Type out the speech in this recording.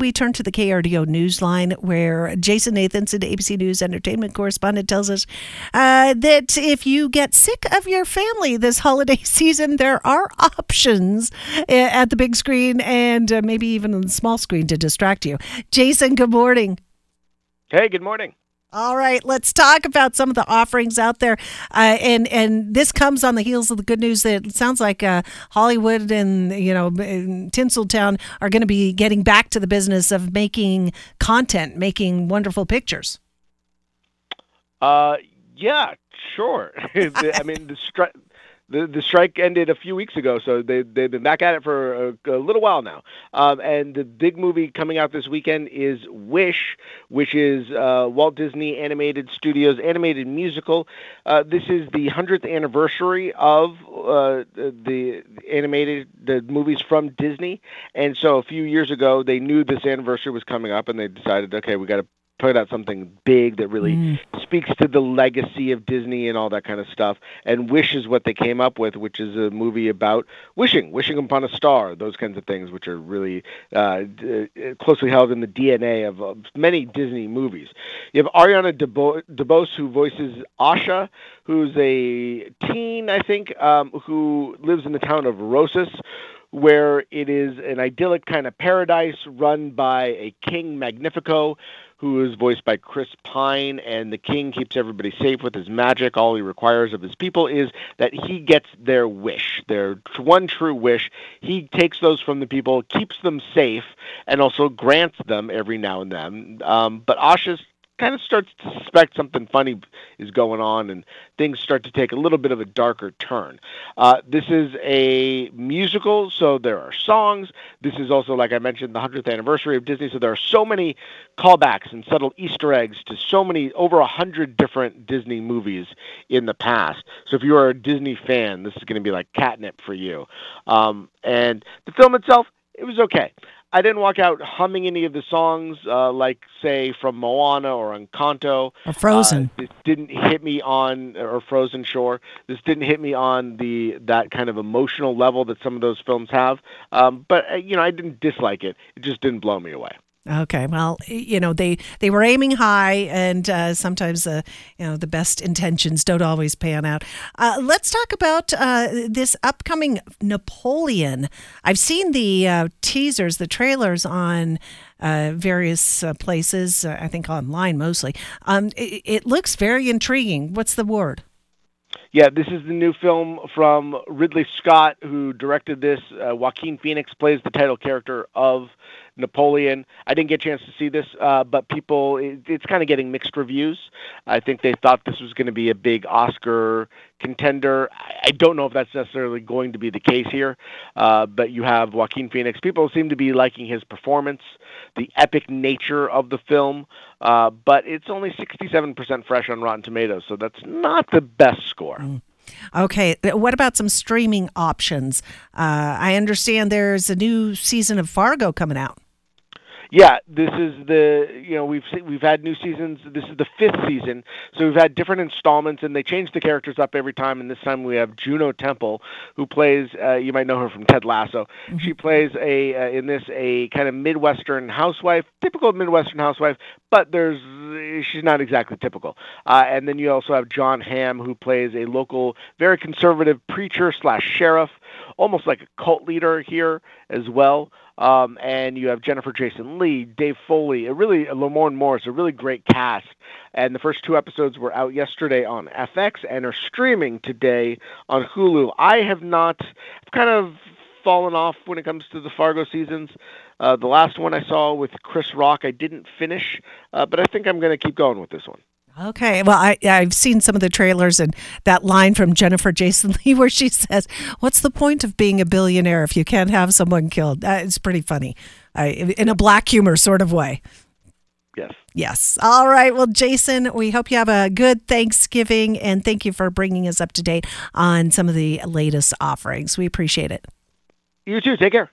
We turn to the KRDO Newsline, where Jason Nathanson, ABC News entertainment correspondent, tells us uh, that if you get sick of your family this holiday season, there are options eh, at the big screen and uh, maybe even on the small screen to distract you. Jason, good morning. Hey, good morning. All right, let's talk about some of the offerings out there, uh, and and this comes on the heels of the good news that it sounds like uh, Hollywood and you know Tinseltown are going to be getting back to the business of making content, making wonderful pictures. Uh, yeah, sure. I mean, the the the strike ended a few weeks ago, so they they've been back at it for a, a little while now. Um, and the big movie coming out this weekend is Wish, which is uh, Walt Disney Animated Studios animated musical. Uh, this is the hundredth anniversary of uh, the animated the movies from Disney, and so a few years ago they knew this anniversary was coming up, and they decided, okay, we got to put out something big that really mm. speaks to the legacy of Disney and all that kind of stuff. And Wish is what they came up with, which is a movie about wishing, wishing upon a star, those kinds of things, which are really uh, d- uh, closely held in the DNA of uh, many Disney movies. You have Ariana DeBo- DeBose, who voices Asha, who's a teen, I think, um, who lives in the town of Rosas where it is an idyllic kind of paradise run by a king magnifico who is voiced by Chris Pine, and the king keeps everybody safe with his magic. All he requires of his people is that he gets their wish, their one true wish. He takes those from the people, keeps them safe, and also grants them every now and then. Um, but Asha's kind of starts to suspect something funny is going on and things start to take a little bit of a darker turn. Uh, this is a musical, so there are songs. This is also, like I mentioned, the 100th anniversary of Disney, so there are so many callbacks and subtle Easter eggs to so many, over a hundred different Disney movies in the past. So if you are a Disney fan, this is going to be like catnip for you. Um, and the film itself, it was okay. I didn't walk out humming any of the songs, uh, like say from Moana or Encanto. Or Frozen. Uh, this didn't hit me on, or Frozen Shore. This didn't hit me on the that kind of emotional level that some of those films have. Um, but uh, you know, I didn't dislike it. It just didn't blow me away. Okay, well, you know they they were aiming high, and uh, sometimes uh, you know the best intentions don't always pan out. Uh, let's talk about uh, this upcoming Napoleon. I've seen the uh, teasers, the trailers on uh, various places. I think online mostly. Um, it, it looks very intriguing. What's the word? Yeah, this is the new film from Ridley Scott, who directed this. Uh, Joaquin Phoenix plays the title character of Napoleon. I didn't get a chance to see this, uh, but people, it, it's kind of getting mixed reviews. I think they thought this was going to be a big Oscar contender. I don't know if that's necessarily going to be the case here, uh, but you have Joaquin Phoenix. People seem to be liking his performance, the epic nature of the film, uh, but it's only 67% fresh on Rotten Tomatoes, so that's not the best score. Mm. Okay, what about some streaming options? Uh, I understand there's a new season of Fargo coming out yeah, this is the you know we've we've had new seasons. This is the fifth season, so we've had different installments, and they change the characters up every time. And this time we have Juno Temple, who plays uh, you might know her from Ted Lasso. Mm-hmm. She plays a uh, in this a kind of midwestern housewife, typical midwestern housewife, but there's she's not exactly typical. Uh, and then you also have Jon Hamm, who plays a local, very conservative preacher slash sheriff, almost like a cult leader here as well. Um, and you have Jennifer Jason Lee, Dave Foley, a really a Lamorne Morris, a really great cast. And the first two episodes were out yesterday on FX and are streaming today on Hulu. I have not I've kind of fallen off when it comes to the Fargo seasons. Uh, the last one I saw with Chris Rock, I didn't finish, uh, but I think I'm going to keep going with this one. Okay. Well, I, I've seen some of the trailers and that line from Jennifer Jason Lee where she says, What's the point of being a billionaire if you can't have someone killed? Uh, it's pretty funny uh, in a black humor sort of way. Yes. Yes. All right. Well, Jason, we hope you have a good Thanksgiving and thank you for bringing us up to date on some of the latest offerings. We appreciate it. You too. Take care.